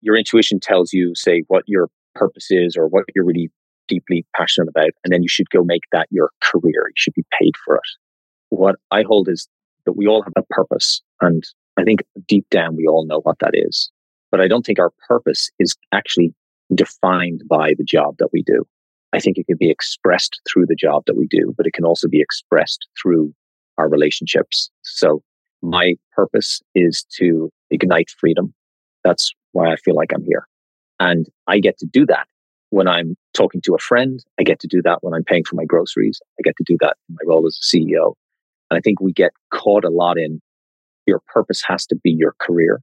your intuition tells you, say, what your purpose is or what you're really deeply passionate about, and then you should go make that your career. You should be paid for it. What I hold is that we all have a purpose, and I think deep down we all know what that is. But I don't think our purpose is actually defined by the job that we do. I think it can be expressed through the job that we do, but it can also be expressed through our relationships. So my purpose is to ignite freedom. That's why I feel like I'm here. And I get to do that when I'm talking to a friend. I get to do that when I'm paying for my groceries. I get to do that in my role as a CEO. And I think we get caught a lot in your purpose has to be your career.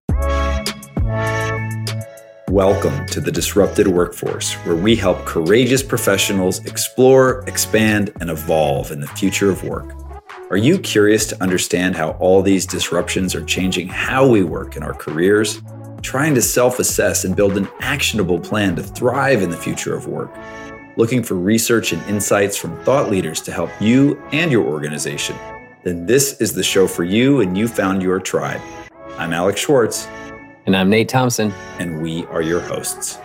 Welcome to the Disrupted Workforce, where we help courageous professionals explore, expand, and evolve in the future of work. Are you curious to understand how all these disruptions are changing how we work in our careers? Trying to self assess and build an actionable plan to thrive in the future of work? Looking for research and insights from thought leaders to help you and your organization? Then this is the show for you, and you found your tribe. I'm Alex Schwartz. And I'm Nate Thompson. And we are your hosts.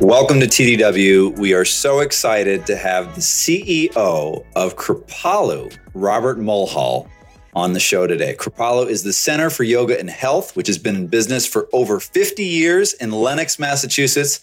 Welcome to TDW. We are so excited to have the CEO of Kripalu, Robert Mulhall, on the show today. Kripalu is the Center for Yoga and Health, which has been in business for over 50 years in Lenox, Massachusetts.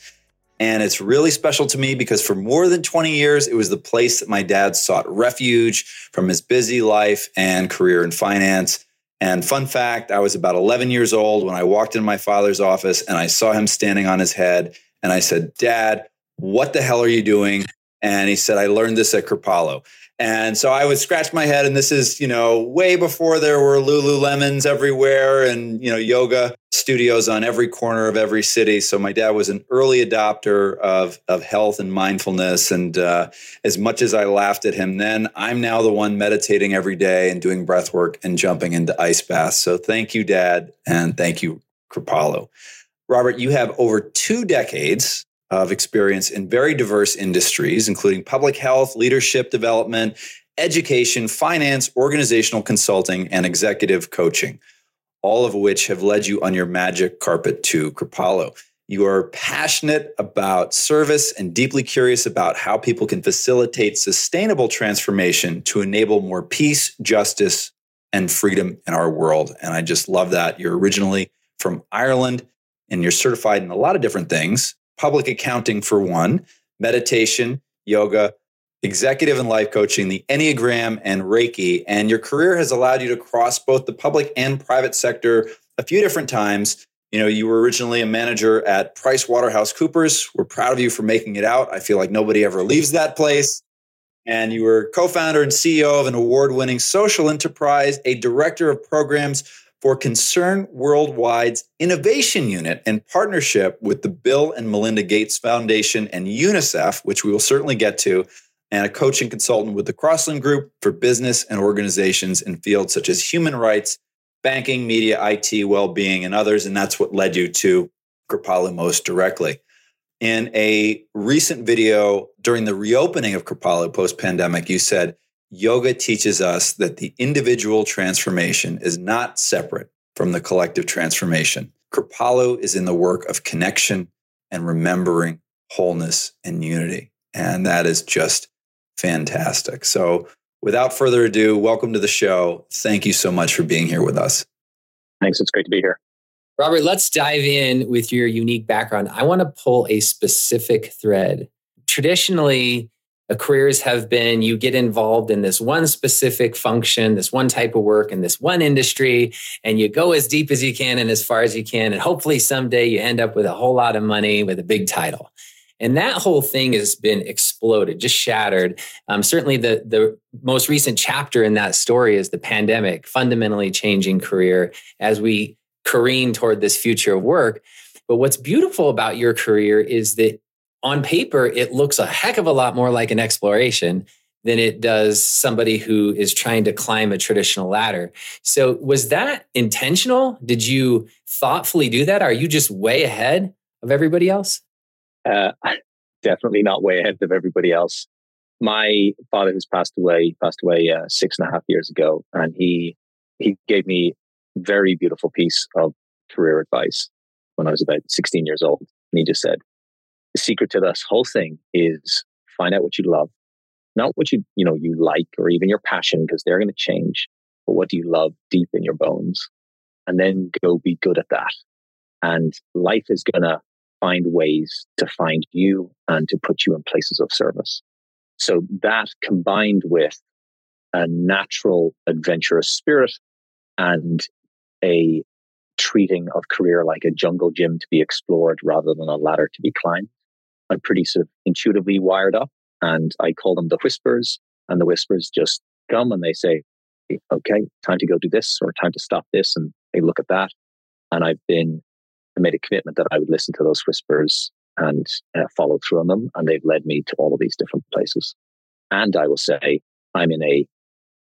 And it's really special to me because for more than 20 years, it was the place that my dad sought refuge from his busy life and career in finance. And fun fact, I was about 11 years old when I walked in my father's office and I saw him standing on his head and I said, Dad, what the hell are you doing? And he said, I learned this at Kripalu. And so I would scratch my head, and this is, you know, way before there were Lululemons everywhere and, you know, yoga studios on every corner of every city. So my dad was an early adopter of, of health and mindfulness. And uh, as much as I laughed at him then, I'm now the one meditating every day and doing breath work and jumping into ice baths. So thank you, Dad. And thank you, Kripalu. Robert, you have over two decades of experience in very diverse industries, including public health, leadership development, education, finance, organizational consulting, and executive coaching, all of which have led you on your magic carpet to Kripalu. You are passionate about service and deeply curious about how people can facilitate sustainable transformation to enable more peace, justice, and freedom in our world. And I just love that. You're originally from Ireland and you're certified in a lot of different things public accounting for one, meditation, yoga, executive and life coaching, the Enneagram, and Reiki. And your career has allowed you to cross both the public and private sector a few different times. You know, you were originally a manager at Price Waterhouse Coopers. We're proud of you for making it out. I feel like nobody ever leaves that place. And you were co founder and CEO of an award winning social enterprise, a director of programs for Concern Worldwide's Innovation Unit in partnership with the Bill and Melinda Gates Foundation and UNICEF, which we will certainly get to, and a coaching consultant with the Crossland Group for business and organizations in fields such as human rights, banking, media, IT, well being, and others. And that's what led you to Kripalu most directly. In a recent video during the reopening of Kripalu post pandemic, you said, yoga teaches us that the individual transformation is not separate from the collective transformation. Kripalu is in the work of connection and remembering wholeness and unity. And that is just fantastic. So, without further ado, welcome to the show. Thank you so much for being here with us. Thanks. It's great to be here. Robert, let's dive in with your unique background. I want to pull a specific thread. Traditionally, careers have been you get involved in this one specific function, this one type of work in this one industry, and you go as deep as you can and as far as you can. And hopefully someday you end up with a whole lot of money with a big title. And that whole thing has been exploded, just shattered. Um, certainly, the, the most recent chapter in that story is the pandemic fundamentally changing career as we careen toward this future of work. But what's beautiful about your career is that on paper, it looks a heck of a lot more like an exploration than it does somebody who is trying to climb a traditional ladder. So, was that intentional? Did you thoughtfully do that? Are you just way ahead of everybody else? Uh, definitely not way ahead of everybody else. my father, who's passed away, passed away uh, six and a half years ago, and he he gave me very beautiful piece of career advice when I was about 16 years old. And he just said, the secret to this whole thing is find out what you love, not what you, you know, you like or even your passion, because they're going to change, but what do you love deep in your bones? And then go be good at that. And life is going to find ways to find you and to put you in places of service. So that combined with a natural adventurous spirit and a treating of career like a jungle gym to be explored rather than a ladder to be climbed. I'm pretty sort of intuitively wired up and I call them the whispers and the whispers just come and they say, okay, time to go do this or time to stop this. And they look at that. And I've been, I made a commitment that I would listen to those whispers and uh, follow through on them. And they've led me to all of these different places. And I will say, I'm in a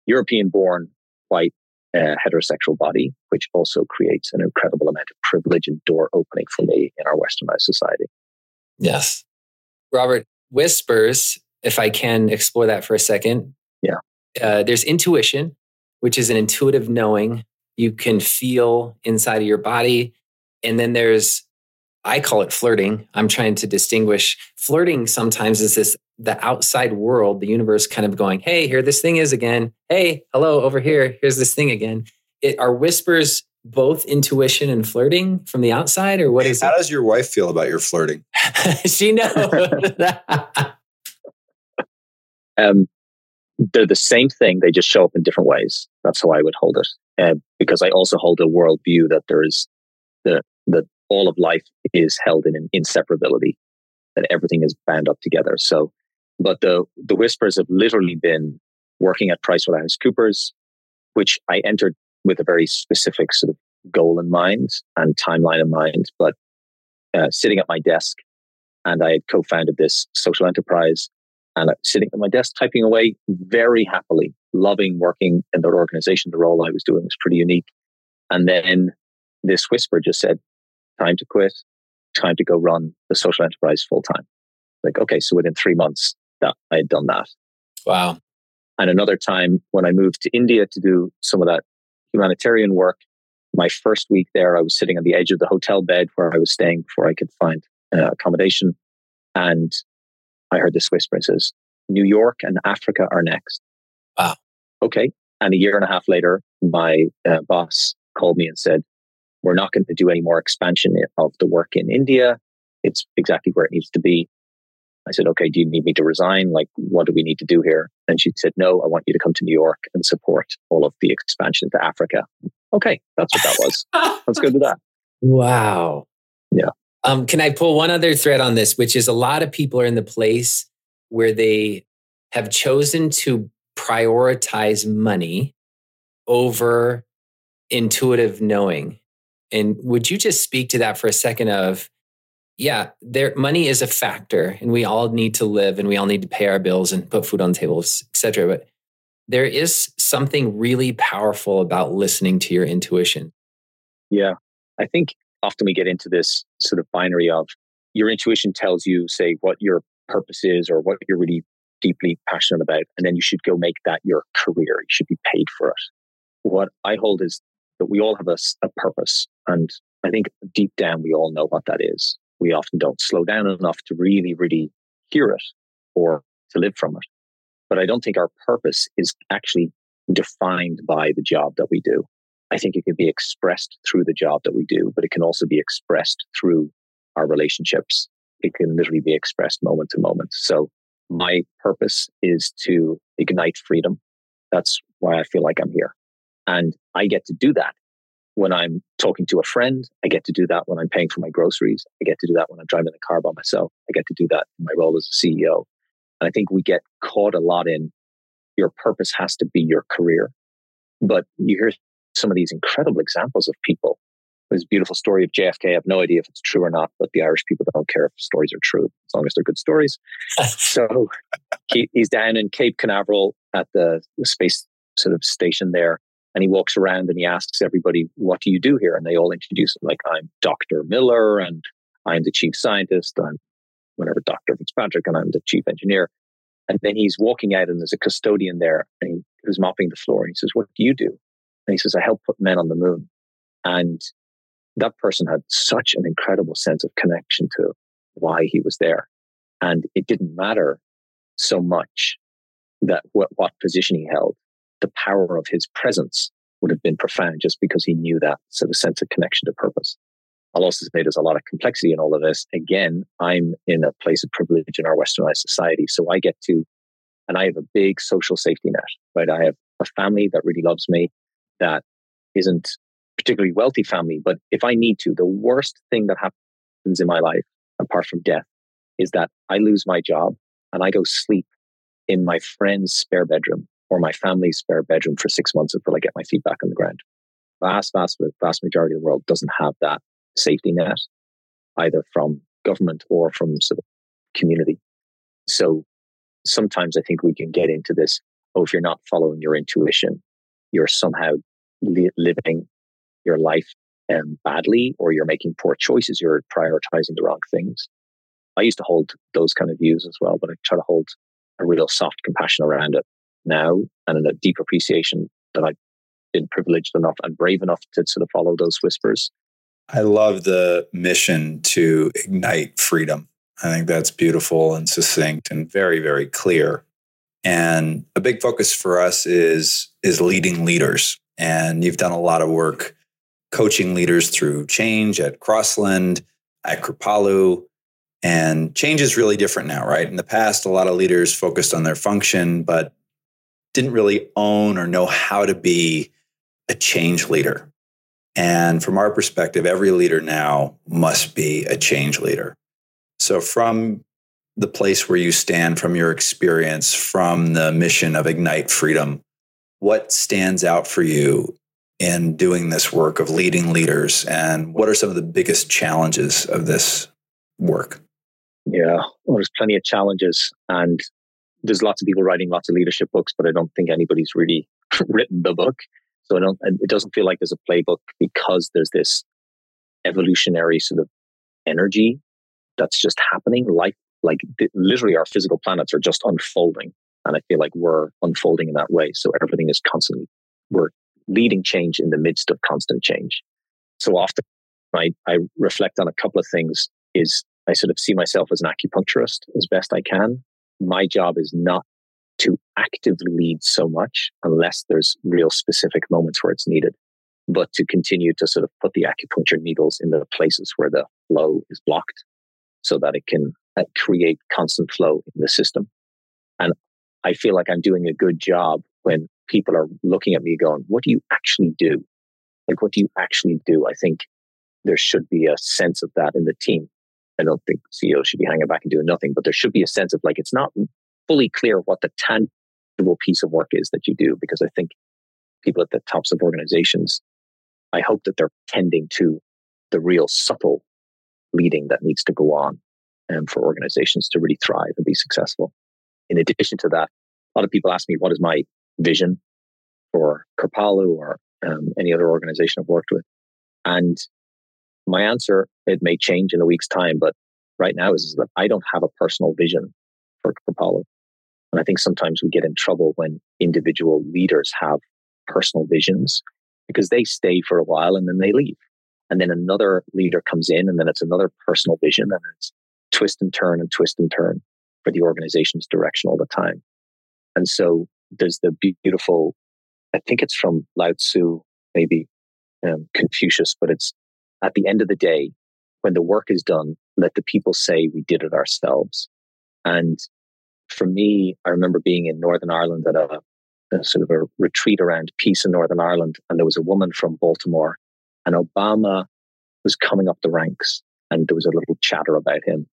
European born white uh, heterosexual body, which also creates an incredible amount of privilege and door opening for me in our westernized society. Yes. Robert, whispers, if I can explore that for a second. Yeah. Uh, there's intuition, which is an intuitive knowing you can feel inside of your body. And then there's, I call it flirting. I'm trying to distinguish. Flirting sometimes is this the outside world, the universe kind of going, hey, here this thing is again. Hey, hello, over here. Here's this thing again. It, are whispers both intuition and flirting from the outside, or what is How it? does your wife feel about your flirting? she knows. um, they're the same thing. They just show up in different ways. That's how I would hold it. Uh, because I also hold a worldview that there is the that all of life is held in an inseparability, that everything is bound up together. So, but the the whispers have literally been working at PricewaterhouseCoopers, which I entered with a very specific sort of goal in mind and timeline in mind. But uh, sitting at my desk, and I had co-founded this social enterprise and sitting at my desk typing away very happily, loving working in that organization. The role I was doing was pretty unique. And then this whisper just said, time to quit, time to go run the social enterprise full time. Like, okay, so within three months that I had done that. Wow. And another time when I moved to India to do some of that humanitarian work, my first week there, I was sitting on the edge of the hotel bed where I was staying before I could find uh, accommodation. And I heard this whisper and says, New York and Africa are next. Wow. Okay. And a year and a half later, my uh, boss called me and said, We're not going to do any more expansion of the work in India. It's exactly where it needs to be. I said, Okay, do you need me to resign? Like, what do we need to do here? And she said, No, I want you to come to New York and support all of the expansion to Africa. Okay, that's what that was. Let's go do that. Wow. Yeah. Um, can I pull one other thread on this, which is a lot of people are in the place where they have chosen to prioritize money over intuitive knowing. And would you just speak to that for a second of, yeah, there money is a factor and we all need to live and we all need to pay our bills and put food on tables, et cetera. But there is something really powerful about listening to your intuition. Yeah. I think often we get into this sort of binary of your intuition tells you, say, what your purpose is or what you're really deeply passionate about, and then you should go make that your career. You should be paid for it. What I hold is that we all have a, a purpose. And I think deep down, we all know what that is. We often don't slow down enough to really, really hear it or to live from it. But I don't think our purpose is actually defined by the job that we do. I think it can be expressed through the job that we do, but it can also be expressed through our relationships. It can literally be expressed moment to moment. So my purpose is to ignite freedom. That's why I feel like I'm here. And I get to do that when I'm talking to a friend. I get to do that when I'm paying for my groceries. I get to do that when I'm driving the car by myself. I get to do that in my role as a CEO. And I think we get caught a lot in your purpose has to be your career. But you hear some of these incredible examples of people. There's a beautiful story of JFK. I have no idea if it's true or not, but the Irish people don't care if stories are true as long as they're good stories. so he, he's down in Cape Canaveral at the space sort of station there. And he walks around and he asks everybody, What do you do here? And they all introduce him like, I'm Dr. Miller and I'm the chief scientist. I'm whatever, Dr. Fitzpatrick, and I'm the chief engineer. And then he's walking out and there's a custodian there and he was mopping the floor and he says, What do you do? And he says, I help put men on the moon. And that person had such an incredible sense of connection to why he was there. And it didn't matter so much that what, what position he held, the power of his presence would have been profound just because he knew that sort of sense of connection to purpose. I'll also say there's a lot of complexity in all of this. Again, I'm in a place of privilege in our westernized society. So I get to, and I have a big social safety net, right? I have a family that really loves me that isn't particularly wealthy family. But if I need to, the worst thing that happens in my life, apart from death, is that I lose my job and I go sleep in my friend's spare bedroom or my family's spare bedroom for six months until I get my feet back on the ground. Vast, vast, vast majority of the world doesn't have that safety net, either from government or from sort of community. So sometimes I think we can get into this. Oh, if you're not following your intuition, you're somehow li- living your life um, badly, or you're making poor choices. You're prioritizing the wrong things. I used to hold those kind of views as well, but I try to hold a real soft compassion around it now and a deep appreciation that I've been privileged enough and brave enough to sort of follow those whispers. I love the mission to ignite freedom. I think that's beautiful and succinct and very, very clear. And a big focus for us is is leading leaders. And you've done a lot of work coaching leaders through change at Crossland, at Kripalu. And change is really different now, right? In the past, a lot of leaders focused on their function, but didn't really own or know how to be a change leader. And from our perspective, every leader now must be a change leader. So, from the place where you stand, from your experience, from the mission of Ignite Freedom, what stands out for you in doing this work of leading leaders? And what are some of the biggest challenges of this work? Yeah, well, there's plenty of challenges. And there's lots of people writing lots of leadership books, but I don't think anybody's really written the book. So I don't, it doesn't feel like there's a playbook because there's this evolutionary sort of energy that's just happening. Like, like literally our physical planets are just unfolding. And I feel like we're unfolding in that way. So everything is constantly, we're leading change in the midst of constant change. So often I, I reflect on a couple of things is I sort of see myself as an acupuncturist as best I can. My job is not to actively lead so much unless there's real specific moments where it's needed, but to continue to sort of put the acupuncture needles in the places where the flow is blocked so that it can uh, create constant flow in the system. And I feel like I'm doing a good job when people are looking at me going, what do you actually do? Like, what do you actually do? I think there should be a sense of that in the team. I don't think CEOs should be hanging back and doing nothing, but there should be a sense of like, it's not fully clear what the tangible piece of work is that you do, because I think people at the tops of organizations, I hope that they're tending to the real subtle leading that needs to go on um, for organizations to really thrive and be successful. In addition to that, a lot of people ask me, what is my vision for Kripalu or um, any other organization I've worked with? And my answer, it may change in a week's time, but right now is, is that I don't have a personal vision for Kripalu. And I think sometimes we get in trouble when individual leaders have personal visions because they stay for a while and then they leave. And then another leader comes in and then it's another personal vision and it's twist and turn and twist and turn for the organization's direction all the time. And so there's the beautiful, I think it's from Lao Tzu, maybe um, Confucius, but it's at the end of the day, when the work is done, let the people say we did it ourselves. And for me, I remember being in Northern Ireland at a, a sort of a retreat around peace in Northern Ireland. And there was a woman from Baltimore and Obama was coming up the ranks and there was a little chatter about him.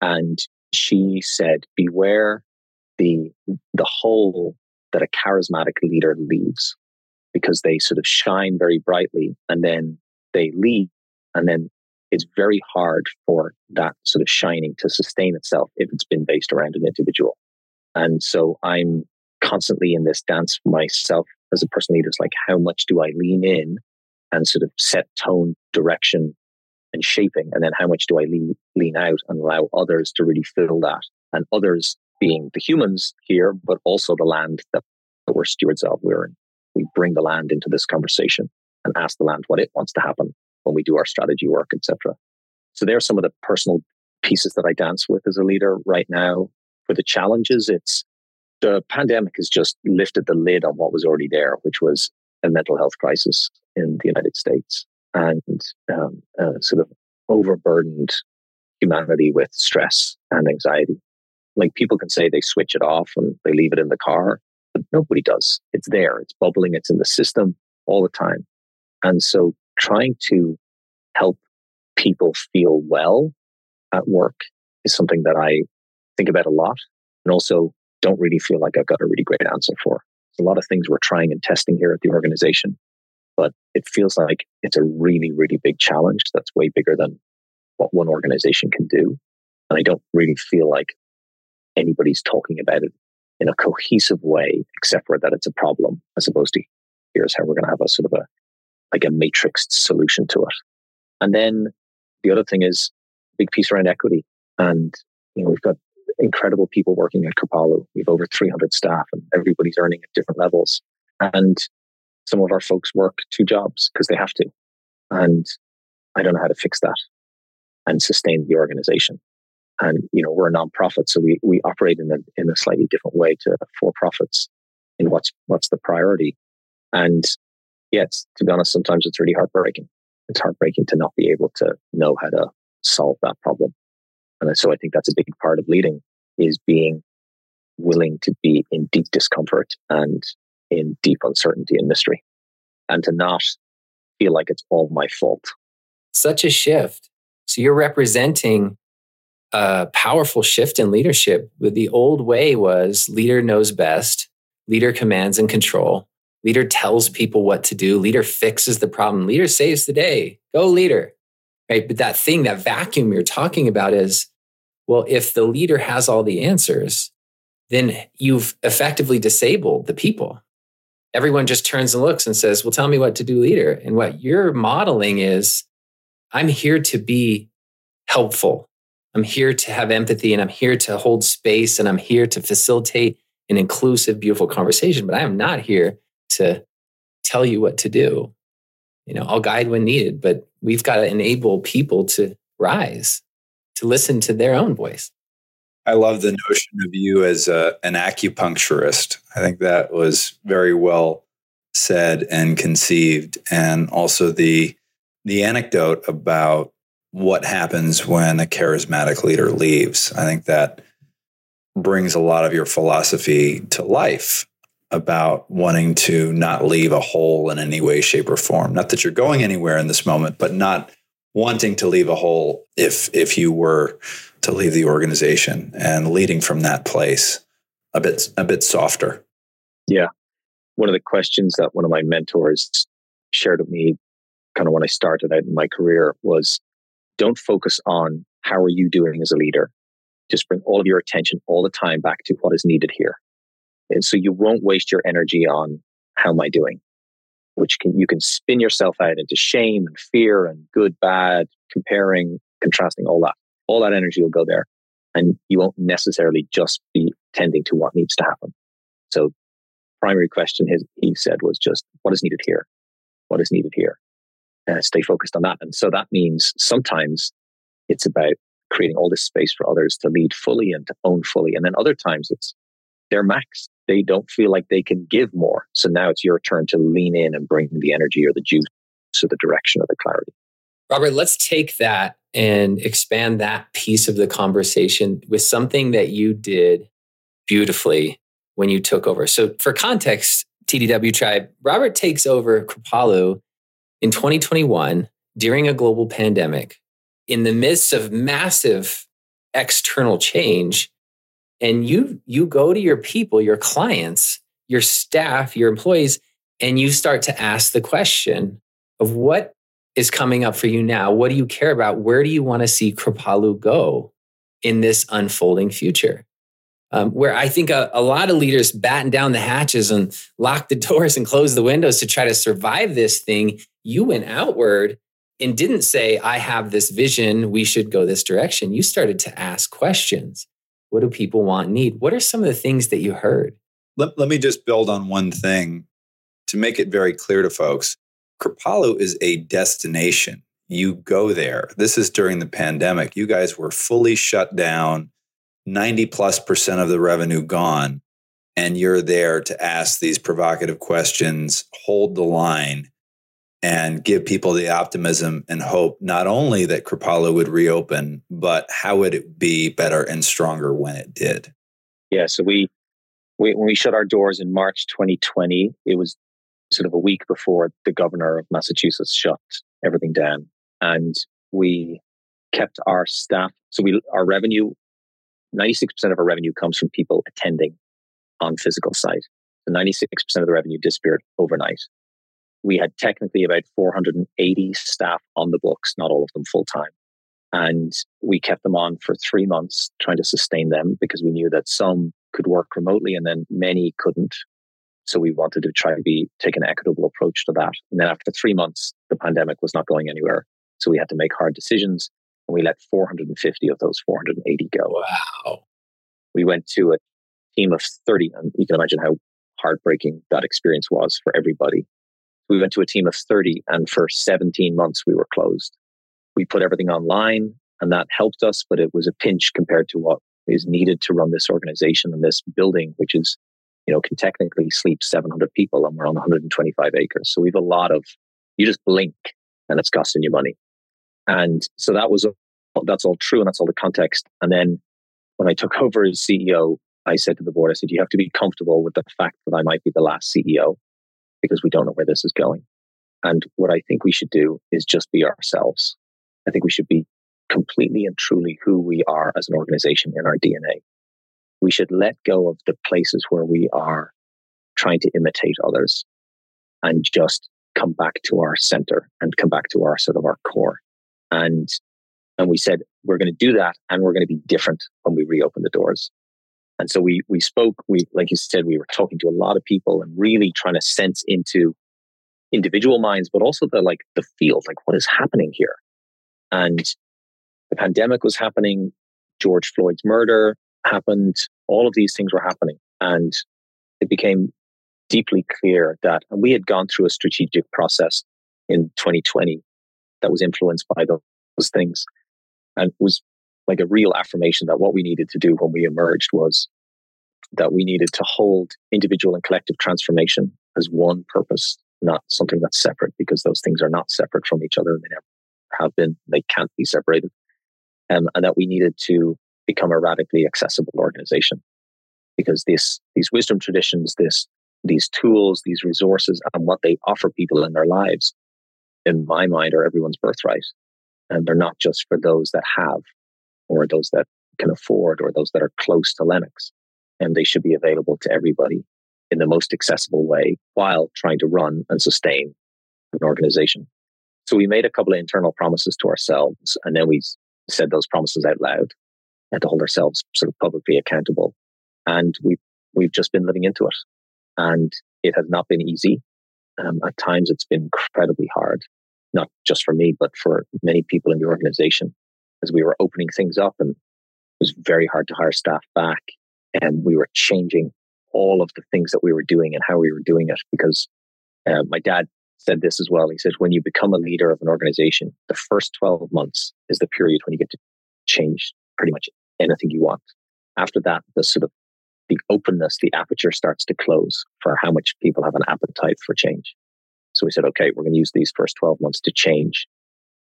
And she said, beware the, the hole that a charismatic leader leaves because they sort of shine very brightly and then they leave and then it's very hard for that sort of shining to sustain itself if it's been based around an individual. And so I'm constantly in this dance myself as a person leader. It's like, how much do I lean in and sort of set tone, direction, and shaping? And then how much do I lean, lean out and allow others to really fill that? And others being the humans here, but also the land that, that we're stewards of. We're we bring the land into this conversation and ask the land what it wants to happen when we do our strategy work, etc. So there are some of the personal pieces that I dance with as a leader right now. For the challenges, it's the pandemic has just lifted the lid on what was already there, which was a mental health crisis in the United States and um, uh, sort of overburdened humanity with stress and anxiety. Like people can say they switch it off and they leave it in the car, but nobody does. It's there, it's bubbling, it's in the system all the time. And so trying to help people feel well at work is something that I think about a lot and also don't really feel like I've got a really great answer for. A lot of things we're trying and testing here at the organization, but it feels like it's a really, really big challenge that's way bigger than what one organization can do. And I don't really feel like anybody's talking about it in a cohesive way, except for that it's a problem, as opposed to here's how we're going to have a sort of a like a matrixed solution to it. And then the other thing is big piece around equity. And you know, we've got incredible people working at Kripalu. We've over 300 staff and everybody's earning at different levels. And some of our folks work two jobs because they have to. And I don't know how to fix that and sustain the organization. And, you know, we're a nonprofit, so we, we operate in a, in a slightly different way to for profits in what's, what's the priority. And yes, to be honest, sometimes it's really heartbreaking. It's heartbreaking to not be able to know how to solve that problem. And so I think that's a big part of leading is being willing to be in deep discomfort and in deep uncertainty and mystery and to not feel like it's all my fault. Such a shift. So you're representing a powerful shift in leadership. The old way was leader knows best, leader commands and control. Leader tells people what to do. Leader fixes the problem. Leader saves the day. Go, leader. Right. But that thing, that vacuum you're talking about is well, if the leader has all the answers, then you've effectively disabled the people. Everyone just turns and looks and says, Well, tell me what to do, leader. And what you're modeling is I'm here to be helpful. I'm here to have empathy and I'm here to hold space and I'm here to facilitate an inclusive, beautiful conversation. But I am not here to tell you what to do. You know, I'll guide when needed, but we've got to enable people to rise, to listen to their own voice. I love the notion of you as a, an acupuncturist. I think that was very well said and conceived, and also the the anecdote about what happens when a charismatic leader leaves. I think that brings a lot of your philosophy to life about wanting to not leave a hole in any way, shape, or form. Not that you're going anywhere in this moment, but not wanting to leave a hole if if you were to leave the organization and leading from that place a bit a bit softer. Yeah. One of the questions that one of my mentors shared with me kind of when I started out in my career was don't focus on how are you doing as a leader. Just bring all of your attention all the time back to what is needed here. And so you won't waste your energy on how am I doing, which can, you can spin yourself out into shame and fear and good, bad, comparing, contrasting, all that. All that energy will go there. And you won't necessarily just be tending to what needs to happen. So primary question his, he said was just what is needed here? What is needed here? Uh, stay focused on that. And so that means sometimes it's about creating all this space for others to lead fully and to own fully. And then other times it's they're maxed they don't feel like they can give more. So now it's your turn to lean in and bring the energy or the juice to the direction of the clarity. Robert, let's take that and expand that piece of the conversation with something that you did beautifully when you took over. So, for context, TDW Tribe, Robert takes over Kripalu in 2021 during a global pandemic in the midst of massive external change and you you go to your people your clients your staff your employees and you start to ask the question of what is coming up for you now? What do you care about? Where do you want to see kripalu go in this unfolding future? Um, where i think a, a lot of leaders batten down the hatches and lock the doors and close the windows to try to survive this thing. You went outward and didn't say i have this vision. We should go this direction. You started to ask questions What do people want, need? What are some of the things that you heard? Let, let me just build on one thing to make it very clear to folks. Kripalu is a destination. You go there. This is during the pandemic. You guys were fully shut down, 90 plus percent of the revenue gone. And you're there to ask these provocative questions, hold the line, and give people the optimism and hope not only that Kripalu would reopen, but how would it be better and stronger when it did? Yeah, so we, we when we shut our doors in March 2020, it was sort of a week before the governor of Massachusetts shut everything down, and we kept our staff. So we our revenue, 96% of our revenue comes from people attending on physical site. The 96% of the revenue disappeared overnight we had technically about 480 staff on the books, not all of them full time. And we kept them on for three months, trying to sustain them because we knew that some could work remotely and then many couldn't. So we wanted to try to be take an equitable approach to that. And then after three months, the pandemic was not going anywhere. So we had to make hard decisions and we let 450 of those 480 go. Wow. We went to a team of 30 and you can imagine how heartbreaking that experience was for everybody we went to a team of 30 and for 17 months we were closed. We put everything online and that helped us, but it was a pinch compared to what is needed to run this organization and this building, which is, you know, can technically sleep 700 people and we're on 125 acres. So we have a lot of, you just blink and it's costing you money. And so that was, that's all true and that's all the context. And then when I took over as CEO, I said to the board, I said, you have to be comfortable with the fact that I might be the last CEO because we don't know where this is going. And what I think we should do is just be ourselves. I think we should be completely and truly who we are as an organization in our DNA. We should let go of the places where we are trying to imitate others and just come back to our center and come back to our sort of our core. And and we said we're going to do that and we're going to be different when we reopen the doors. And so we we spoke, we like you said, we were talking to a lot of people and really trying to sense into individual minds, but also the like the field, like what is happening here. And the pandemic was happening, George Floyd's murder happened, all of these things were happening. And it became deeply clear that and we had gone through a strategic process in 2020 that was influenced by those things and was like a real affirmation that what we needed to do when we emerged was that we needed to hold individual and collective transformation as one purpose, not something that's separate, because those things are not separate from each other. And they never have been. They can't be separated. Um, and that we needed to become a radically accessible organization because this, these wisdom traditions, this, these tools, these resources, and what they offer people in their lives, in my mind, are everyone's birthright. And they're not just for those that have or those that can afford or those that are close to Lenox. And they should be available to everybody in the most accessible way while trying to run and sustain an organization. So we made a couple of internal promises to ourselves and then we said those promises out loud and to hold ourselves sort of publicly accountable. And we we've just been living into it. And it has not been easy. Um, at times it's been incredibly hard, not just for me, but for many people in the organization as we were opening things up and it was very hard to hire staff back. And we were changing all of the things that we were doing and how we were doing it because uh, my dad said this as well. He said, when you become a leader of an organization, the first 12 months is the period when you get to change pretty much anything you want. After that, the sort of the openness, the aperture starts to close for how much people have an appetite for change. So we said, okay, we're going to use these first 12 months to change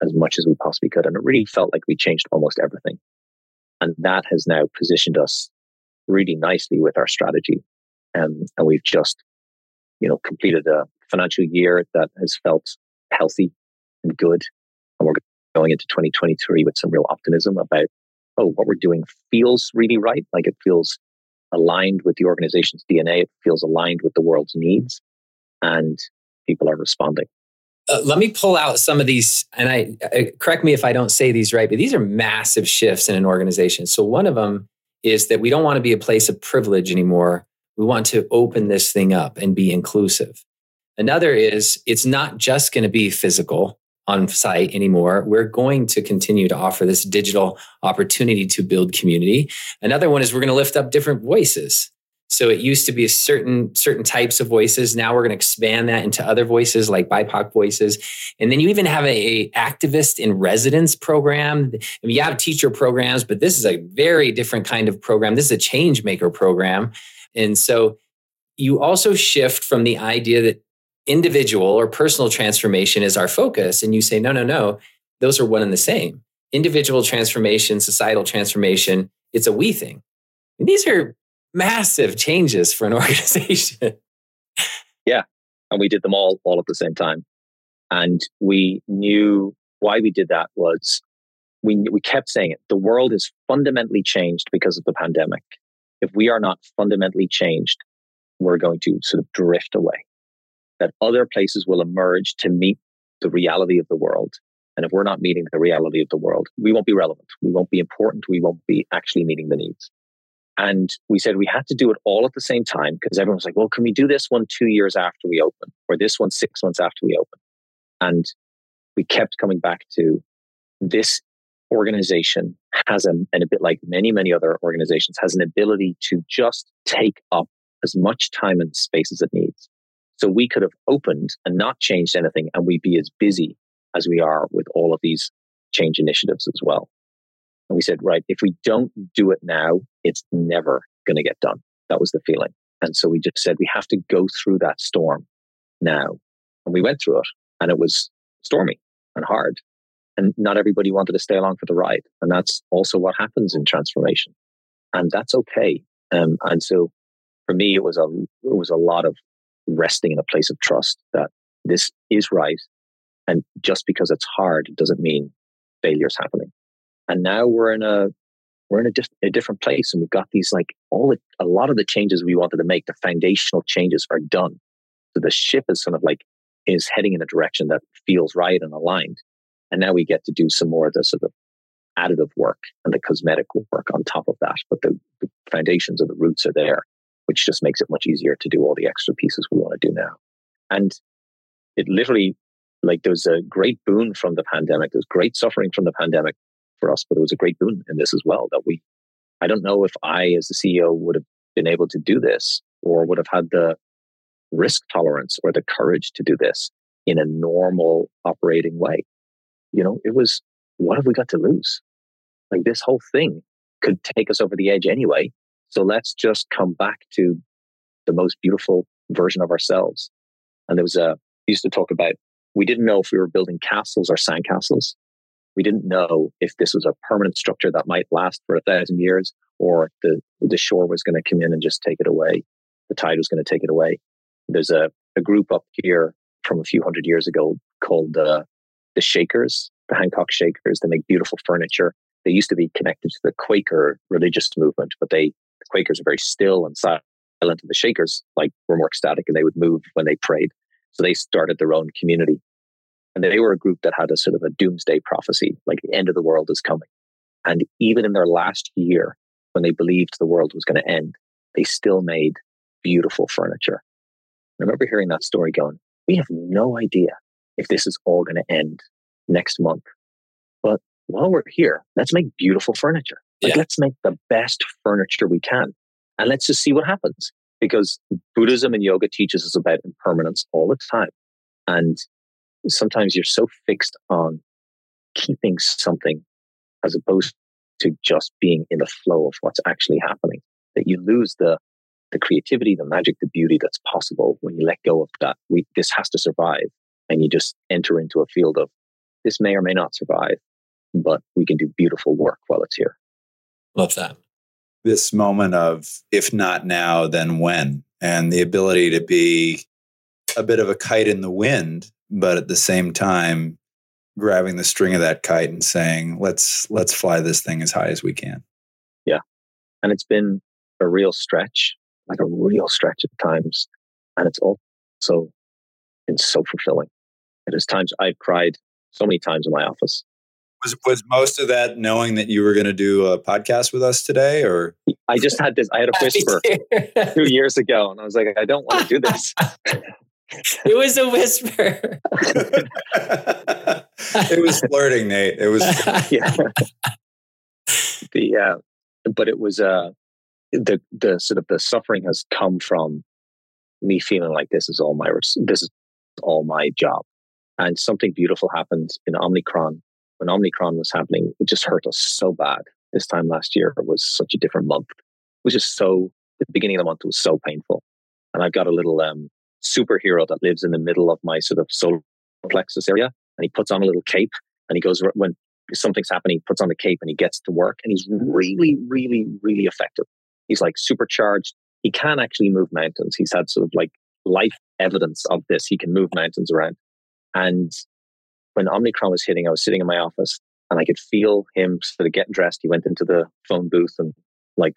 as much as we possibly could. And it really felt like we changed almost everything. And that has now positioned us really nicely with our strategy. Um, and we've just, you know, completed a financial year that has felt healthy and good. And we're going into 2023 with some real optimism about, oh, what we're doing feels really right. Like it feels aligned with the organization's DNA. It feels aligned with the world's needs. And people are responding uh, let me pull out some of these and I, I correct me if i don't say these right but these are massive shifts in an organization so one of them is that we don't want to be a place of privilege anymore we want to open this thing up and be inclusive another is it's not just going to be physical on site anymore. We're going to continue to offer this digital opportunity to build community. Another one is we're going to lift up different voices. So it used to be certain certain types of voices. Now we're going to expand that into other voices like BIPOC voices. And then you even have a, a activist in residence program. I mean, you have teacher programs, but this is a very different kind of program. This is a change maker program. And so you also shift from the idea that individual or personal transformation is our focus. And you say, no, no, no, those are one and the same. Individual transformation, societal transformation, it's a we thing. And these are massive changes for an organization. yeah. And we did them all all at the same time. And we knew why we did that was we, we kept saying it. The world is fundamentally changed because of the pandemic. If we are not fundamentally changed, we're going to sort of drift away that other places will emerge to meet the reality of the world. And if we're not meeting the reality of the world, we won't be relevant. We won't be important. We won't be actually meeting the needs. And we said we had to do it all at the same time because everyone was like, well, can we do this one two years after we open or this one six months after we open? And we kept coming back to this organization has a, and a bit like many, many other organizations, has an ability to just take up as much time and space as it needs. So we could have opened and not changed anything and we'd be as busy as we are with all of these change initiatives as well. And we said, right, if we don't do it now, it's never going to get done. That was the feeling. And so we just said, we have to go through that storm now. And we went through it and it was stormy and hard. And not everybody wanted to stay along for the ride. And that's also what happens in transformation. And that's okay. Um, and so for me, it was a, it was a lot of resting in a place of trust that this is right. And just because it's hard doesn't mean failure's happening. And now we're in a we're in a, a different place, and we've got these like all the, a lot of the changes we wanted to make. The foundational changes are done, so the ship is sort of like is heading in a direction that feels right and aligned. And now we get to do some more of the sort of additive work and the cosmetic work on top of that. But the, the foundations of the roots are there which just makes it much easier to do all the extra pieces we want to do now. And it literally, like, there was a great boon from the pandemic. There was great suffering from the pandemic for us, but it was a great boon in this as well that we, I don't know if I, as the CEO, would have been able to do this or would have had the risk tolerance or the courage to do this in a normal operating way. You know, it was, what have we got to lose? Like, this whole thing could take us over the edge anyway. So let's just come back to the most beautiful version of ourselves. And there was a, used to talk about, we didn't know if we were building castles or sandcastles. We didn't know if this was a permanent structure that might last for a thousand years or the, the shore was going to come in and just take it away. The tide was going to take it away. There's a, a group up here from a few hundred years ago called uh, the Shakers, the Hancock Shakers. They make beautiful furniture. They used to be connected to the Quaker religious movement, but they the Quakers are very still and silent, and the Shakers like were more ecstatic and they would move when they prayed. So they started their own community. And they were a group that had a sort of a doomsday prophecy, like the end of the world is coming. And even in their last year, when they believed the world was going to end, they still made beautiful furniture. I remember hearing that story going, we have no idea if this is all going to end next month. But while we're here, let's make beautiful furniture. Like, yeah. let's make the best furniture we can and let's just see what happens. Because Buddhism and yoga teaches us about impermanence all the time. And sometimes you're so fixed on keeping something as opposed to just being in the flow of what's actually happening that you lose the the creativity, the magic, the beauty that's possible when you let go of that. We, this has to survive. And you just enter into a field of this may or may not survive, but we can do beautiful work while it's here. Love that. This moment of if not now, then when, and the ability to be a bit of a kite in the wind, but at the same time, grabbing the string of that kite and saying, let's, let's fly this thing as high as we can. Yeah. And it's been a real stretch, like a real stretch at times. And it's also been so fulfilling. And It is times I've cried so many times in my office was was most of that knowing that you were going to do a podcast with us today, or I just had this. I had a whisper two years ago, and I was like, I don't want to do this. it was a whisper. it was flirting, Nate. It was yeah. the uh, but it was uh the the sort of the suffering has come from me feeling like this is all my this is all my job, and something beautiful happened in Omicron when Omicron was happening. It just hurt us so bad this time last year. It was such a different month. It was just so the beginning of the month was so painful, and I've got a little um superhero that lives in the middle of my sort of solar plexus area, and he puts on a little cape and he goes when something's happening, he puts on the cape and he gets to work, and he's really, really, really effective. He's like supercharged. He can actually move mountains. He's had sort of like life evidence of this. He can move mountains around. And when Omicron was hitting, I was sitting in my office and I could feel him sort of getting dressed. He went into the phone booth and like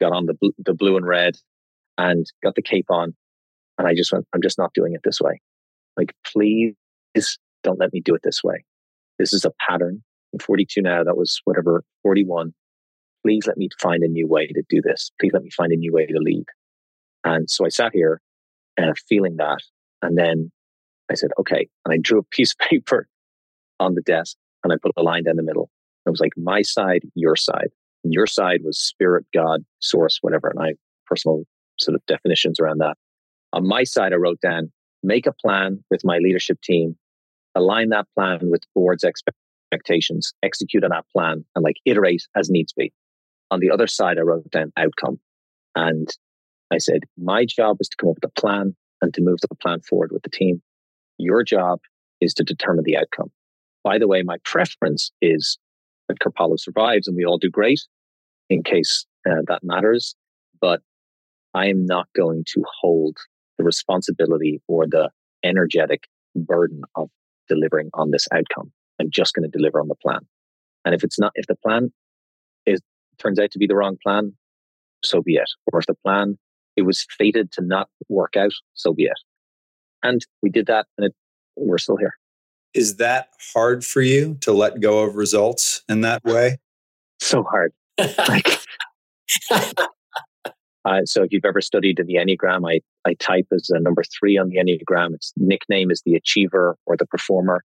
got on the, the blue and red and got the cape on. And I just went, I'm just not doing it this way. Like, please don't let me do it this way. This is a pattern. I'm 42 now. That was whatever, 41. Please let me find a new way to do this. Please let me find a new way to lead. And so I sat here uh, feeling that. And then I said, okay. And I drew a piece of paper on the desk and I put a line down the middle. It was like my side, your side. And your side was spirit, God, source, whatever. And I personal sort of definitions around that. On my side, I wrote down make a plan with my leadership team, align that plan with the board's expectations, execute on that plan, and like iterate as needs be. On the other side, I wrote down outcome. And I said, my job is to come up with a plan and to move the plan forward with the team. Your job is to determine the outcome. By the way, my preference is that Kripalu survives and we all do great in case uh, that matters. But I am not going to hold the responsibility or the energetic burden of delivering on this outcome. I'm just going to deliver on the plan. And if it's not, if the plan is turns out to be the wrong plan, so be it. Or if the plan it was fated to not work out, so be it. And we did that, and it, we're still here. Is that hard for you to let go of results in that way? So hard. like, uh, so if you've ever studied the Enneagram, I, I type as a number three on the Enneagram. Its nickname is the achiever or the performer.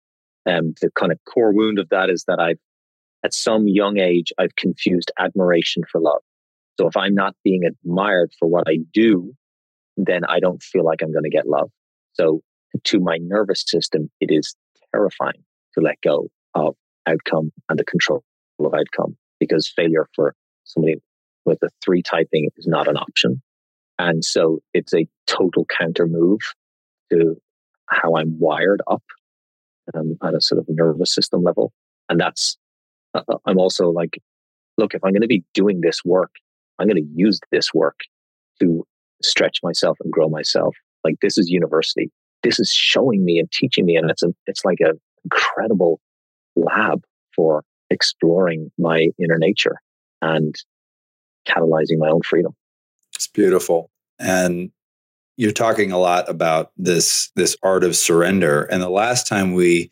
And um, the kind of core wound of that is that I've, at some young age, I've confused admiration for love. So if I'm not being admired for what I do, then I don't feel like I'm going to get love. So to my nervous system, it is terrifying to let go of outcome and the control of outcome because failure for somebody with a three typing is not an option. And so it's a total counter move to how I'm wired up um, at a sort of nervous system level. And that's, uh, uh I'm also like, look, if I'm going to be doing this work, I'm going to use this work to stretch myself and grow myself. Like this is university. This is showing me and teaching me. And it's a, it's like an incredible lab for exploring my inner nature. And catalyzing my own freedom. It's beautiful. And you're talking a lot about this this art of surrender. And the last time we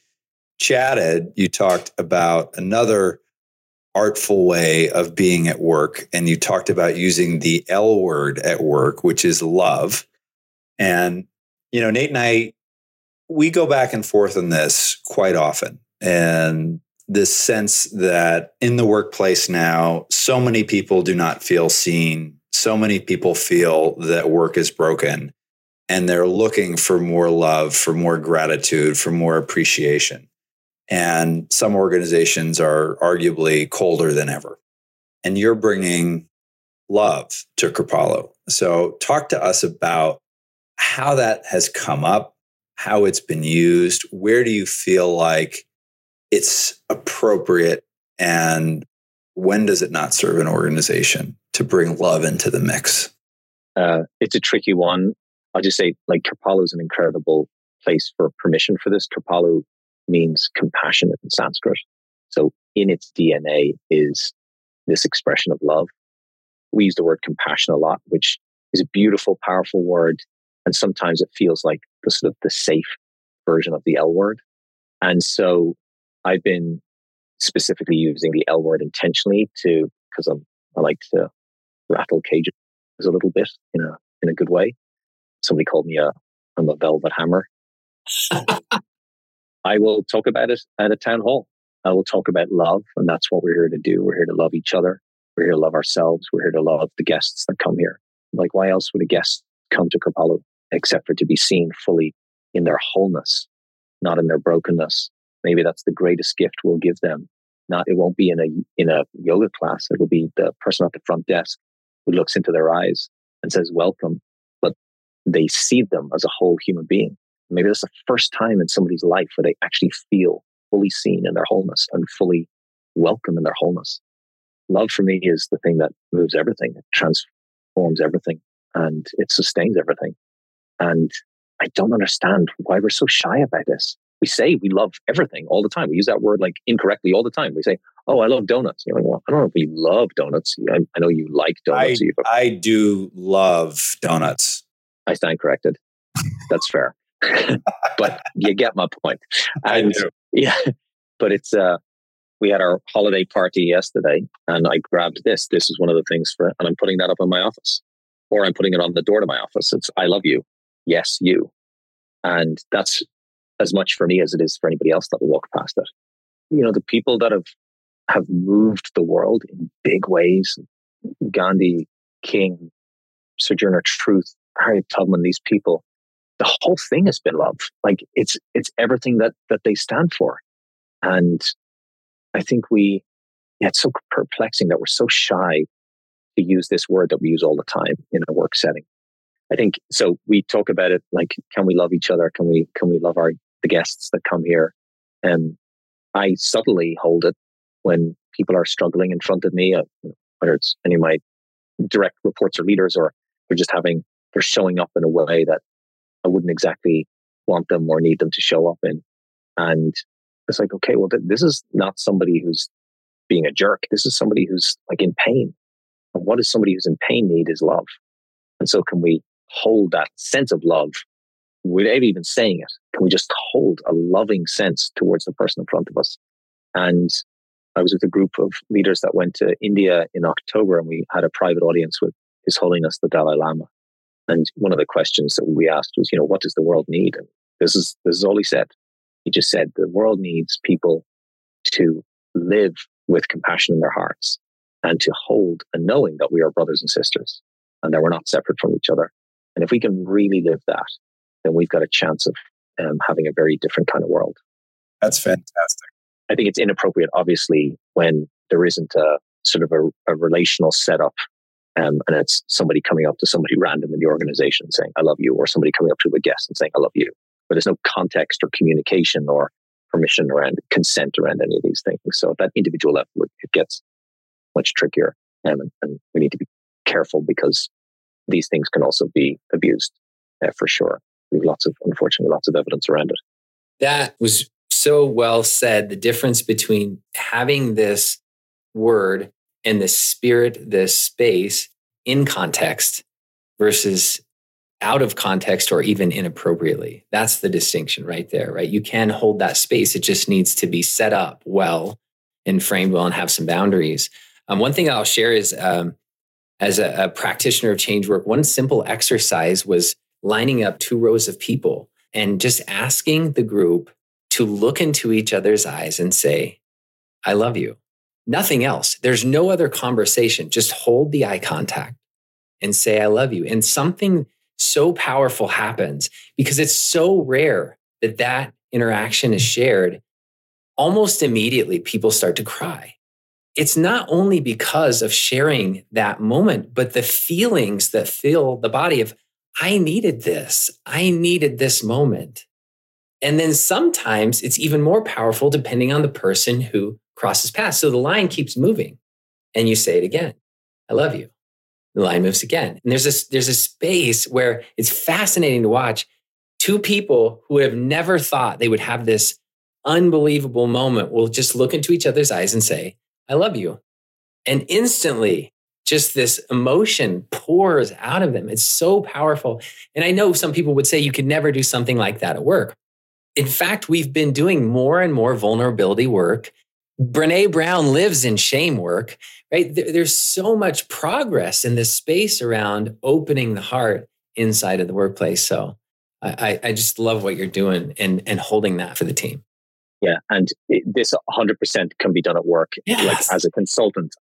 chatted, you talked about another artful way of being at work. And you talked about using the L word at work, which is love. And, you know, Nate and I, we go back and forth on this quite often. And this sense that in the workplace now, so many people do not feel seen. So many people feel that work is broken and they're looking for more love, for more gratitude, for more appreciation. And some organizations are arguably colder than ever. And you're bringing love to Kripalu. So, talk to us about how that has come up, how it's been used. Where do you feel like it's appropriate and when does it not serve an organization to bring love into the mix? Uh, it's a tricky one. I'll just say, like, Kripalu is an incredible place for permission for this. Kripalu means compassionate in Sanskrit. So, in its DNA is this expression of love. We use the word compassion a lot, which is a beautiful, powerful word. And sometimes it feels like the sort of the safe version of the L word. And so I've been specifically using the L word intentionally to because I'm I like to rattle cages a little bit in a in a good way. Somebody called me a I'm a velvet hammer. I will talk about it at a town hall. I will talk about love, and that's what we're here to do. We're here to love each other. We're here to love ourselves. We're here to love the guests that come here. Like, why else would a guest come to Kripalu except for to be seen fully in their wholeness, not in their brokenness? Maybe that's the greatest gift we'll give them. Not, it won't be in a in a yoga class. It'll be the person at the front desk who looks into their eyes and says, "Welcome," but they see them as a whole human being. Maybe that's the first time in somebody's life where they actually feel fully seen in their wholeness and fully welcome in their wholeness. Love for me is the thing that moves everything. It transforms everything and it sustains everything. And I don't understand why we're so shy about this. We say we love everything all the time. We use that word like incorrectly all the time. We say, "Oh, I love donuts." You're like, "Well, I don't know if we love donuts. I, I know you like donuts." I, I do love donuts. I stand corrected. That's fair. but you get my point. And yeah, but it's uh we had our holiday party yesterday and I grabbed this. This is one of the things for and I'm putting that up in my office. Or I'm putting it on the door to my office. It's I love you. Yes, you. And that's as much for me as it is for anybody else that will walk past it. You know, the people that have have moved the world in big ways, Gandhi, King, Sojourner Truth, Harriet Tubman, these people, the whole thing has been love. Like it's it's everything that that they stand for. And I think we yeah, it's so perplexing that we're so shy to use this word that we use all the time in a work setting. I think so we talk about it like can we love each other? Can we can we love our the guests that come here? And I subtly hold it when people are struggling in front of me, uh, whether it's any of my direct reports or leaders or they're just having they're showing up in a way that I wouldn't exactly want them or need them to show up in. And it's like, okay, well, th- this is not somebody who's being a jerk. This is somebody who's like in pain. And what does somebody who's in pain need is love. And so can we hold that sense of love without even saying it? Can we just hold a loving sense towards the person in front of us? And I was with a group of leaders that went to India in October and we had a private audience with His Holiness the Dalai Lama. And one of the questions that we asked was, you know, what does the world need? And this is this is all he said. He just said the world needs people to live with compassion in their hearts and to hold a knowing that we are brothers and sisters and that we're not separate from each other. And if we can really live that, then we've got a chance of um, having a very different kind of world. That's fantastic. I think it's inappropriate, obviously, when there isn't a sort of a, a relational setup um, and it's somebody coming up to somebody random in the organization saying, I love you, or somebody coming up to a guest and saying, I love you. But there's no context or communication or permission around consent around any of these things. So at that individual level, it gets much trickier. Um, and, and, we need to be careful because these things can also be abused uh, for sure. We have lots of, unfortunately, lots of evidence around it. That was so well said. The difference between having this word and the spirit, the space in context versus out of context or even inappropriately. That's the distinction right there, right? You can hold that space. It just needs to be set up well and framed well and have some boundaries. Um, one thing I'll share is um, as a, a practitioner of change work, one simple exercise was lining up two rows of people and just asking the group to look into each other's eyes and say, I love you. Nothing else. There's no other conversation. Just hold the eye contact and say, I love you. And something so powerful happens because it's so rare that that interaction is shared. Almost immediately, people start to cry. It's not only because of sharing that moment, but the feelings that fill the body of, I needed this. I needed this moment. And then sometimes it's even more powerful depending on the person who crosses paths. So the line keeps moving and you say it again. I love you. The line moves again. And there's this, there's a space where it's fascinating to watch two people who have never thought they would have this unbelievable moment will just look into each other's eyes and say, I love you. And instantly, just this emotion pours out of them. It's so powerful. And I know some people would say you could never do something like that at work. In fact, we've been doing more and more vulnerability work Brene Brown lives in shame work, right? there's so much progress in this space around opening the heart inside of the workplace. So I, I just love what you're doing and, and holding that for the team. Yeah, and this 100% can be done at work. Yes. Like as a consultant,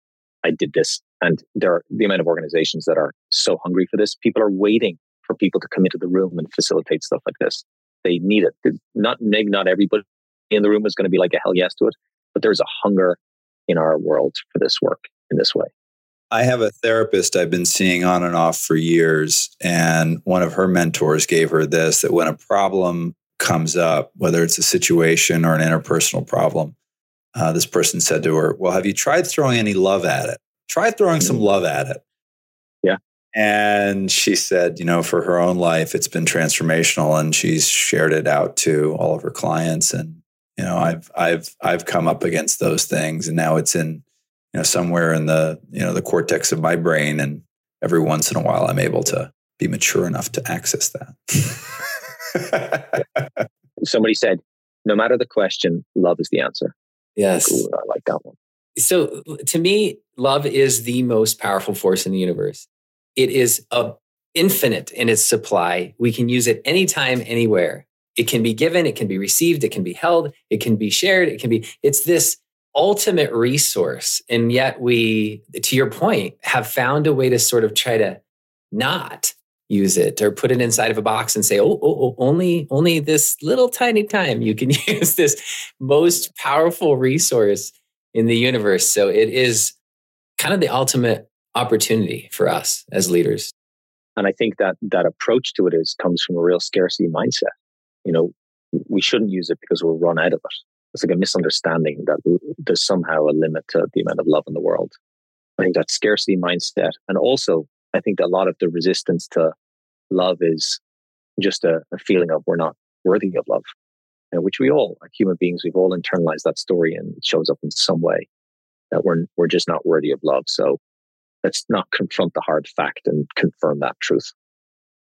I did this, and there are the amount of organizations that are so hungry for this. People are waiting for people to come into the room and facilitate stuff like this. They need it. Not maybe not everybody in the room is going to be like a hell yes to it, but there's a hunger in our world for this work in this way. I have a therapist I've been seeing on and off for years, and one of her mentors gave her this that when a problem comes up, whether it's a situation or an interpersonal problem, uh, this person said to her, Well, have you tried throwing any love at it? Try throwing some mm. love at it. Yeah. And she said, you know, for her own life, it's been transformational and she's shared it out to all of her clients. And, you know, I've, I've, I've come up against those things and now it's in, you know, somewhere in the, you know, the cortex of my brain. And every once in a while, I'm able to be mature enough to access that. Somebody said, no matter the question, love is the answer. Yes. Ooh, I like that one. So to me, love is the most powerful force in the universe. It is a infinite in its supply. We can use it anytime, anywhere. It can be given, it can be received, it can be held, it can be shared, it can be, it's this ultimate resource. And yet we, to your point, have found a way to sort of try to not use it or put it inside of a box and say, oh, oh, oh, only, only this little tiny time you can use this most powerful resource in the universe. So it is kind of the ultimate opportunity for us as leaders. And I think that that approach to it is comes from a real scarcity mindset. You know, we shouldn't use it because we'll run out of it. It's like a misunderstanding that there's somehow a limit to the amount of love in the world. I think that scarcity mindset, and also I think a lot of the resistance to love is just a, a feeling of we're not worthy of love, you know, which we all, like human beings, we've all internalized that story and it shows up in some way that we're we're just not worthy of love. So let's not confront the hard fact and confirm that truth.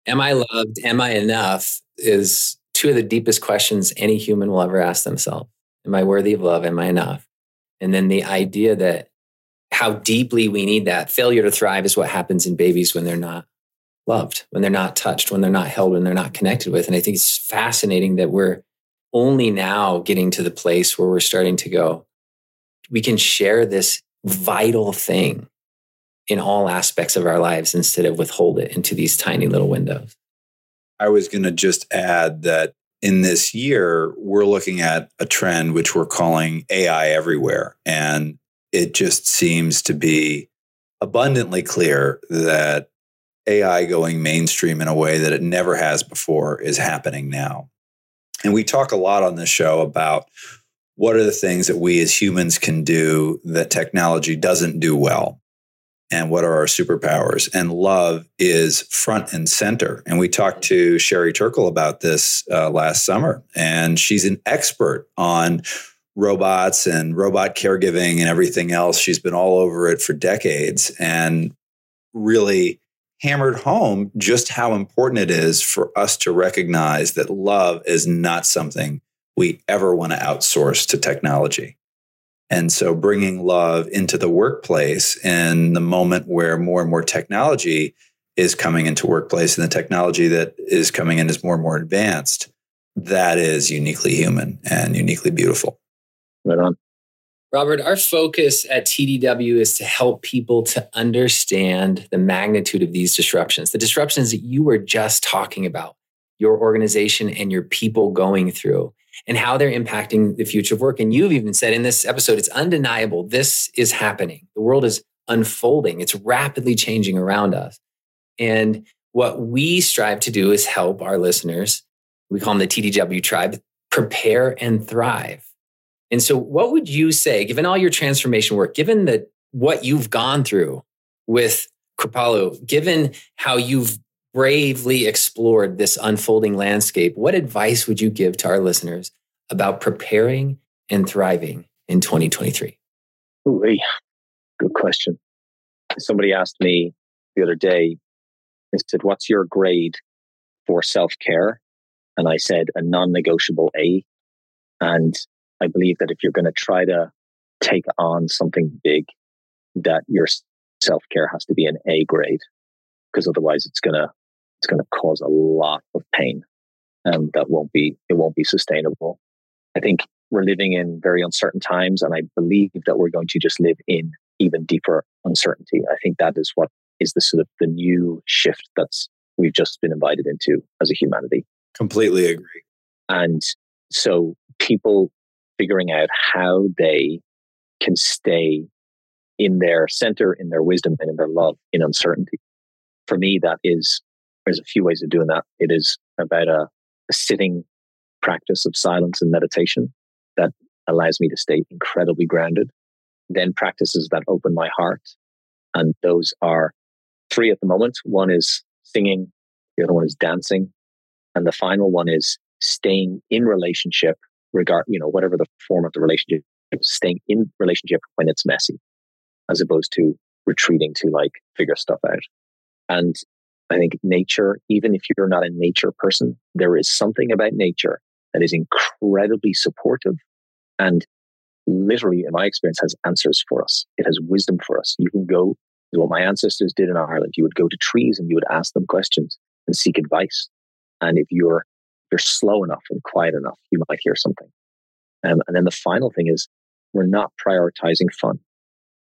Am I loved? Am I enough? Is two of the deepest questions any human will ever ask themselves. Am I worthy of love? Am I enough? And then the idea that how deeply we need that. Failure to thrive is what happens in babies when they're not loved, when they're not touched, when they're not held, when they're not connected with. And I think it's fascinating that we're only now getting to the place where we're starting to go, we can share this vital thing in all aspects of our lives instead of withhold it into these tiny little windows. I was going to just add that in this year, we're looking at a trend which we're calling AI everywhere. And it just seems to be abundantly clear that AI going mainstream in a way that it never has before is happening now. And we talk a lot on this show about what are the things that we as humans can do that technology doesn't do well and what are our superpowers and love is front and center and we talked to sherry turkle about this uh, last summer and she's an expert on robots and robot caregiving and everything else she's been all over it for decades and really hammered home just how important it is for us to recognize that love is not something we ever want to outsource to technology. And so bringing love into the workplace in the moment where more and more technology is coming into workplace and the technology that is coming in is more and more advanced, that is uniquely human and uniquely beautiful. Right on. Robert, our focus at TDW is to help people to understand the magnitude of these disruptions, the disruptions that you were just talking about, your organization and your people going through, and how they're impacting the future of work. And you've even said in this episode, it's undeniable this is happening. The world is unfolding, it's rapidly changing around us. And what we strive to do is help our listeners, we call them the TDW tribe, prepare and thrive and so, what would you say, given all your transformation work, given that what you've gone through with Kripalu, given how you've bravely explored this unfolding landscape, what advice would you give to our listeners about preparing and thriving in 2023? Ooh, good question. Somebody asked me the other day, they said, What's your grade for self care? And I said, A non negotiable A. And I believe that if you're going to try to take on something big, that your self care has to be an A grade, because otherwise it's gonna it's gonna cause a lot of pain, and that won't be it won't be sustainable. I think we're living in very uncertain times, and I believe that we're going to just live in even deeper uncertainty. I think that is what is the sort of the new shift that's we've just been invited into as a humanity. Completely agree. And so people figuring out how they can stay in their center, in their wisdom, and in their love in uncertainty. For me, that is, there's a few ways of doing that. It is about a, a sitting practice of silence and meditation that allows me to stay incredibly grounded. Then practices that open my heart. And those are three at the moment. One is singing, the other one is dancing, and the final one is staying in relationship, regard you know whatever the form of the relationship, staying in relationship when it's messy, as opposed to retreating to like figure stuff out. And I think nature, even if you're not a nature person, there is something about nature that is incredibly supportive and literally, in my experience, has answers for us. It has wisdom for us. You can go what my ancestors did in Ireland. You would go to trees and you would ask them questions and seek advice. And if you're you're slow enough and quiet enough, you might hear something. Um, and then the final thing is we're not prioritizing fun.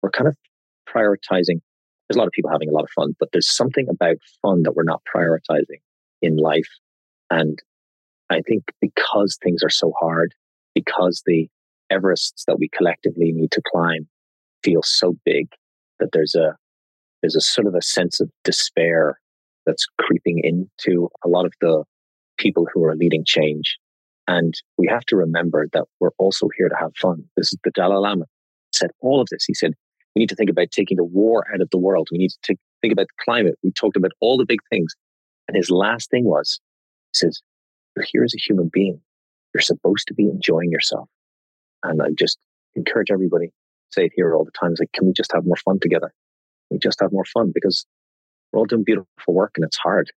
We're kind of prioritizing. There's a lot of people having a lot of fun, but there's something about fun that we're not prioritizing in life. And I think because things are so hard, because the Everests that we collectively need to climb feel so big that there's a there's a sort of a sense of despair that's creeping into a lot of the people who are leading change. And we have to remember that we're also here to have fun. This is the Dalai Lama said all of this. He said, we need to think about taking the war out of the world. We need to think about climate. We talked about all the big things. And his last thing was, he says, you're here as a human being. You're supposed to be enjoying yourself. And I just encourage everybody, say it here all the time. It's like, can we just have more fun together? we just have more fun because we're all doing beautiful work and it's hard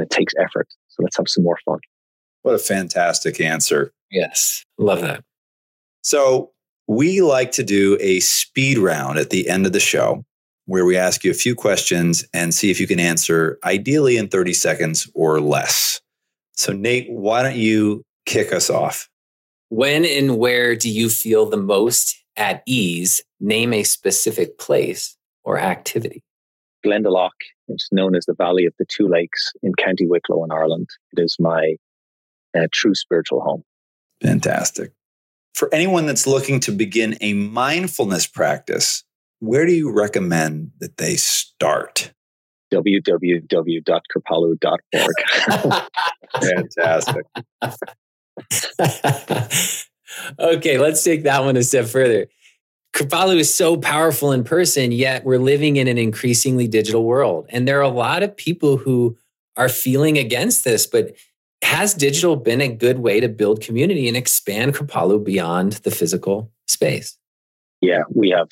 it takes effort. So let's have some more fun. What a fantastic answer. Yes. Love that. So we like to do a speed round at the end of the show where we ask you a few questions and see if you can answer ideally in 30 seconds or less. So, Nate, why don't you kick us off? When and where do you feel the most at ease? Name a specific place or activity? Glendalough, it's known as the Valley of the Two Lakes in County Wicklow in Ireland. It is my uh, true spiritual home. Fantastic. For anyone that's looking to begin a mindfulness practice, where do you recommend that they start? www.kripalu.org. Fantastic. okay, let's take that one a step further. Kripalu is so powerful in person, yet we're living in an increasingly digital world. And there are a lot of people who are feeling against this, but has digital been a good way to build community and expand Kripalu beyond the physical space? Yeah, we have.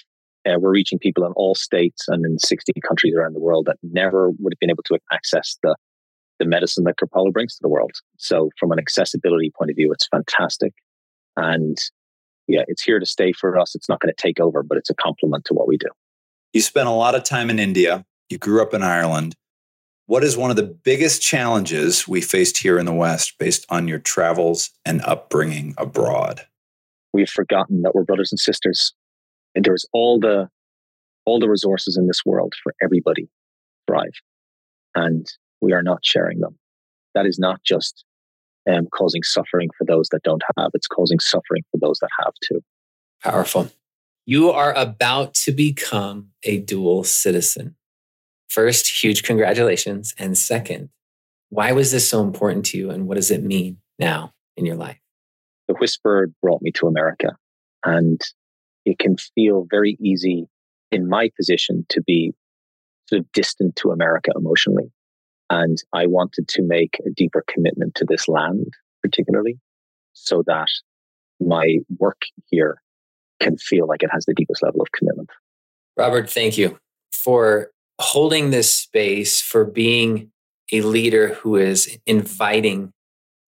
Uh, we're reaching people in all states and in 60 countries around the world that never would have been able to access the, the medicine that Kripalu brings to the world. So, from an accessibility point of view, it's fantastic. And yeah, it's here to stay for us. It's not going to take over, but it's a complement to what we do. You spent a lot of time in India. You grew up in Ireland. What is one of the biggest challenges we faced here in the West based on your travels and upbringing abroad? We've forgotten that we're brothers and sisters. And there's all the all the resources in this world for everybody to thrive. And we are not sharing them. That is not just um, causing suffering for those that don't have. It's causing suffering for those that have too. Powerful. You are about to become a dual citizen. First, huge congratulations. And second, why was this so important to you and what does it mean now in your life? The whisper brought me to America and it can feel very easy in my position to be sort of distant to America emotionally. And I wanted to make a deeper commitment to this land, particularly, so that my work here can feel like it has the deepest level of commitment. Robert, thank you for holding this space, for being a leader who is inviting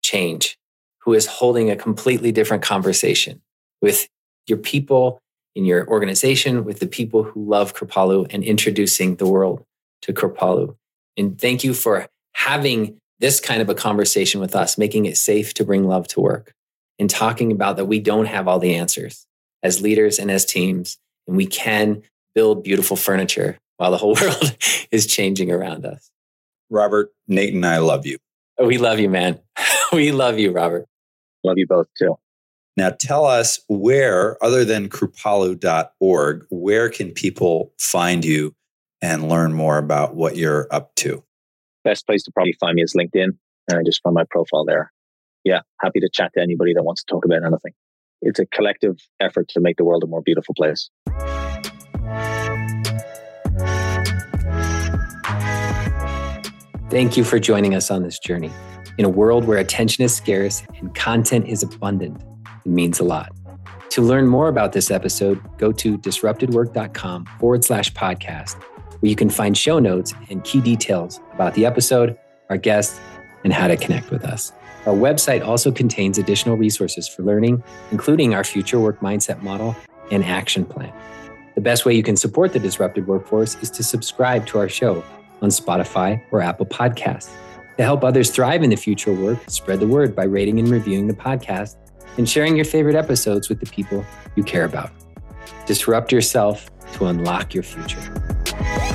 change, who is holding a completely different conversation with your people in your organization, with the people who love Kripalu and introducing the world to Kripalu. And thank you for having this kind of a conversation with us, making it safe to bring love to work. and talking about that we don't have all the answers as leaders and as teams, and we can build beautiful furniture while the whole world is changing around us. Robert, Nate, and I love you. Oh, we love you, man. we love you, Robert. Love you both too. Now, tell us where, other than kripalu.org, where can people find you and learn more about what you're up to? Best place to probably find me is LinkedIn. And I just find my profile there. Yeah, happy to chat to anybody that wants to talk about anything. It's a collective effort to make the world a more beautiful place. Thank you for joining us on this journey. In a world where attention is scarce and content is abundant, it means a lot. To learn more about this episode, go to disruptedwork.com forward slash podcast, where you can find show notes and key details about the episode, our guests, and how to connect with us. Our website also contains additional resources for learning, including our future work mindset model and action plan. The best way you can support the disrupted workforce is to subscribe to our show on Spotify or Apple Podcasts. To help others thrive in the future work, spread the word by rating and reviewing the podcast and sharing your favorite episodes with the people you care about. Disrupt yourself to unlock your future.